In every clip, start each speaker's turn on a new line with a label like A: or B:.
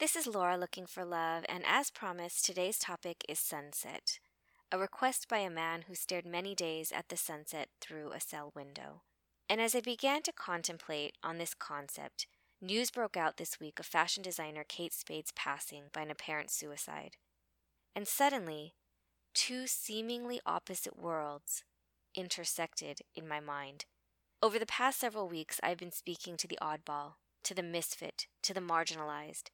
A: This is Laura looking for love, and as promised, today's topic is sunset, a request by a man who stared many days at the sunset through a cell window. And as I began to contemplate on this concept, news broke out this week of fashion designer Kate Spade's passing by an apparent suicide. And suddenly, two seemingly opposite worlds intersected in my mind. Over the past several weeks, I've been speaking to the oddball, to the misfit, to the marginalized,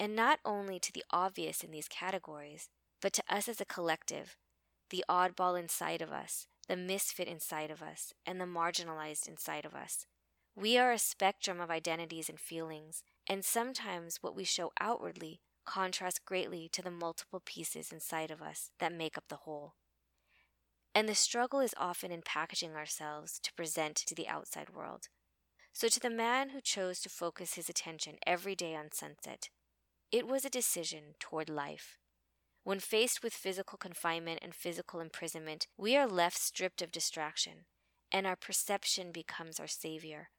A: and not only to the obvious in these categories, but to us as a collective, the oddball inside of us, the misfit inside of us, and the marginalized inside of us. We are a spectrum of identities and feelings, and sometimes what we show outwardly contrasts greatly to the multiple pieces inside of us that make up the whole. And the struggle is often in packaging ourselves to present to the outside world. So, to the man who chose to focus his attention every day on sunset, it was a decision toward life. When faced with physical confinement and physical imprisonment, we are left stripped of distraction, and our perception becomes our savior.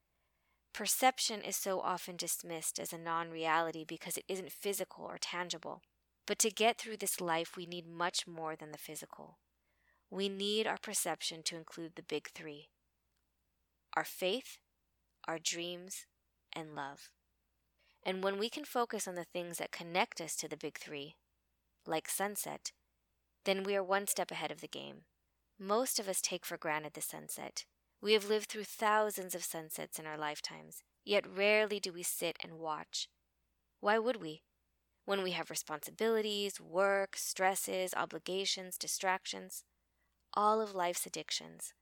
A: Perception is so often dismissed as a non reality because it isn't physical or tangible. But to get through this life, we need much more than the physical. We need our perception to include the big three our faith, our dreams, and love. And when we can focus on the things that connect us to the big three, like sunset, then we are one step ahead of the game. Most of us take for granted the sunset. We have lived through thousands of sunsets in our lifetimes, yet rarely do we sit and watch. Why would we? When we have responsibilities, work, stresses, obligations, distractions, all of life's addictions.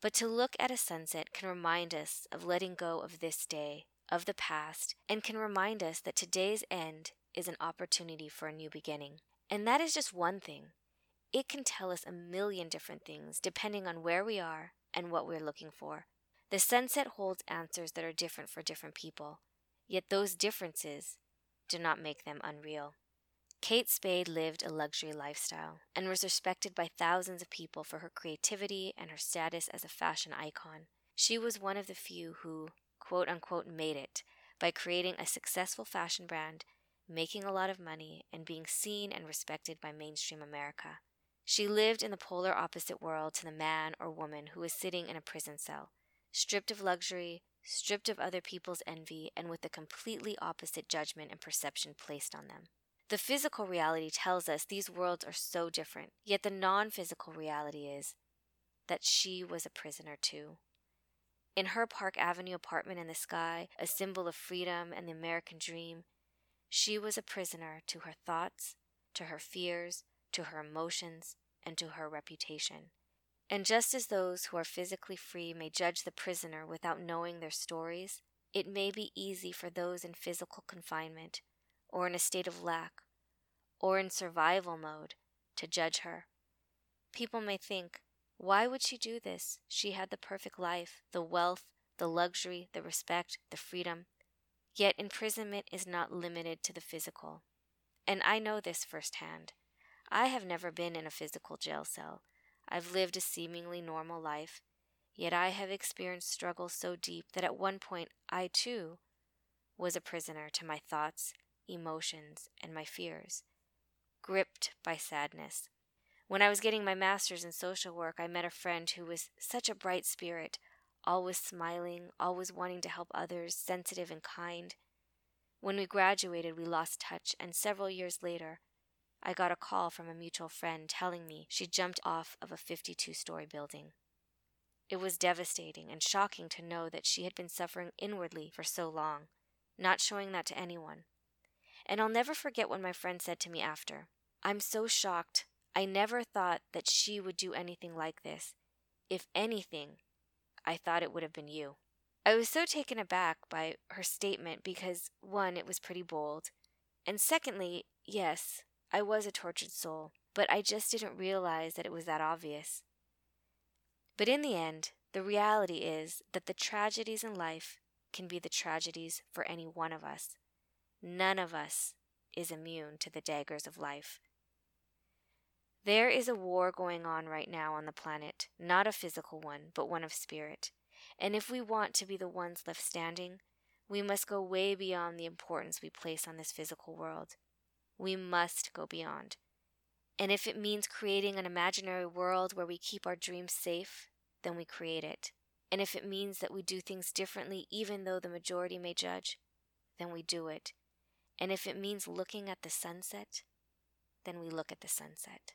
A: But to look at a sunset can remind us of letting go of this day, of the past, and can remind us that today's end is an opportunity for a new beginning. And that is just one thing. It can tell us a million different things depending on where we are and what we're looking for. The sunset holds answers that are different for different people, yet those differences do not make them unreal. Kate Spade lived a luxury lifestyle and was respected by thousands of people for her creativity and her status as a fashion icon. She was one of the few who, quote unquote, made it by creating a successful fashion brand, making a lot of money, and being seen and respected by mainstream America. She lived in the polar opposite world to the man or woman who was sitting in a prison cell, stripped of luxury, stripped of other people's envy, and with a completely opposite judgment and perception placed on them. The physical reality tells us these worlds are so different, yet the non physical reality is that she was a prisoner too. In her Park Avenue apartment in the sky, a symbol of freedom and the American dream, she was a prisoner to her thoughts, to her fears, to her emotions, and to her reputation. And just as those who are physically free may judge the prisoner without knowing their stories, it may be easy for those in physical confinement, or in a state of lack, or in survival mode, to judge her. People may think, why would she do this? She had the perfect life, the wealth, the luxury, the respect, the freedom. Yet imprisonment is not limited to the physical. And I know this firsthand. I have never been in a physical jail cell. I've lived a seemingly normal life, yet I have experienced struggles so deep that at one point I, too, was a prisoner to my thoughts, emotions, and my fears, gripped by sadness. When I was getting my master's in social work, I met a friend who was such a bright spirit, always smiling, always wanting to help others, sensitive and kind. When we graduated, we lost touch, and several years later, I got a call from a mutual friend telling me she jumped off of a 52 story building. It was devastating and shocking to know that she had been suffering inwardly for so long, not showing that to anyone. And I'll never forget what my friend said to me after. I'm so shocked. I never thought that she would do anything like this. If anything, I thought it would have been you. I was so taken aback by her statement because, one, it was pretty bold, and secondly, yes, I was a tortured soul, but I just didn't realize that it was that obvious. But in the end, the reality is that the tragedies in life can be the tragedies for any one of us. None of us is immune to the daggers of life. There is a war going on right now on the planet, not a physical one, but one of spirit. And if we want to be the ones left standing, We must go way beyond the importance we place on this physical world. We must go beyond. And if it means creating an imaginary world where we keep our dreams safe, then we create it. And if it means that we do things differently, even though the majority may judge, then we do it. And if it means looking at the sunset, then we look at the sunset.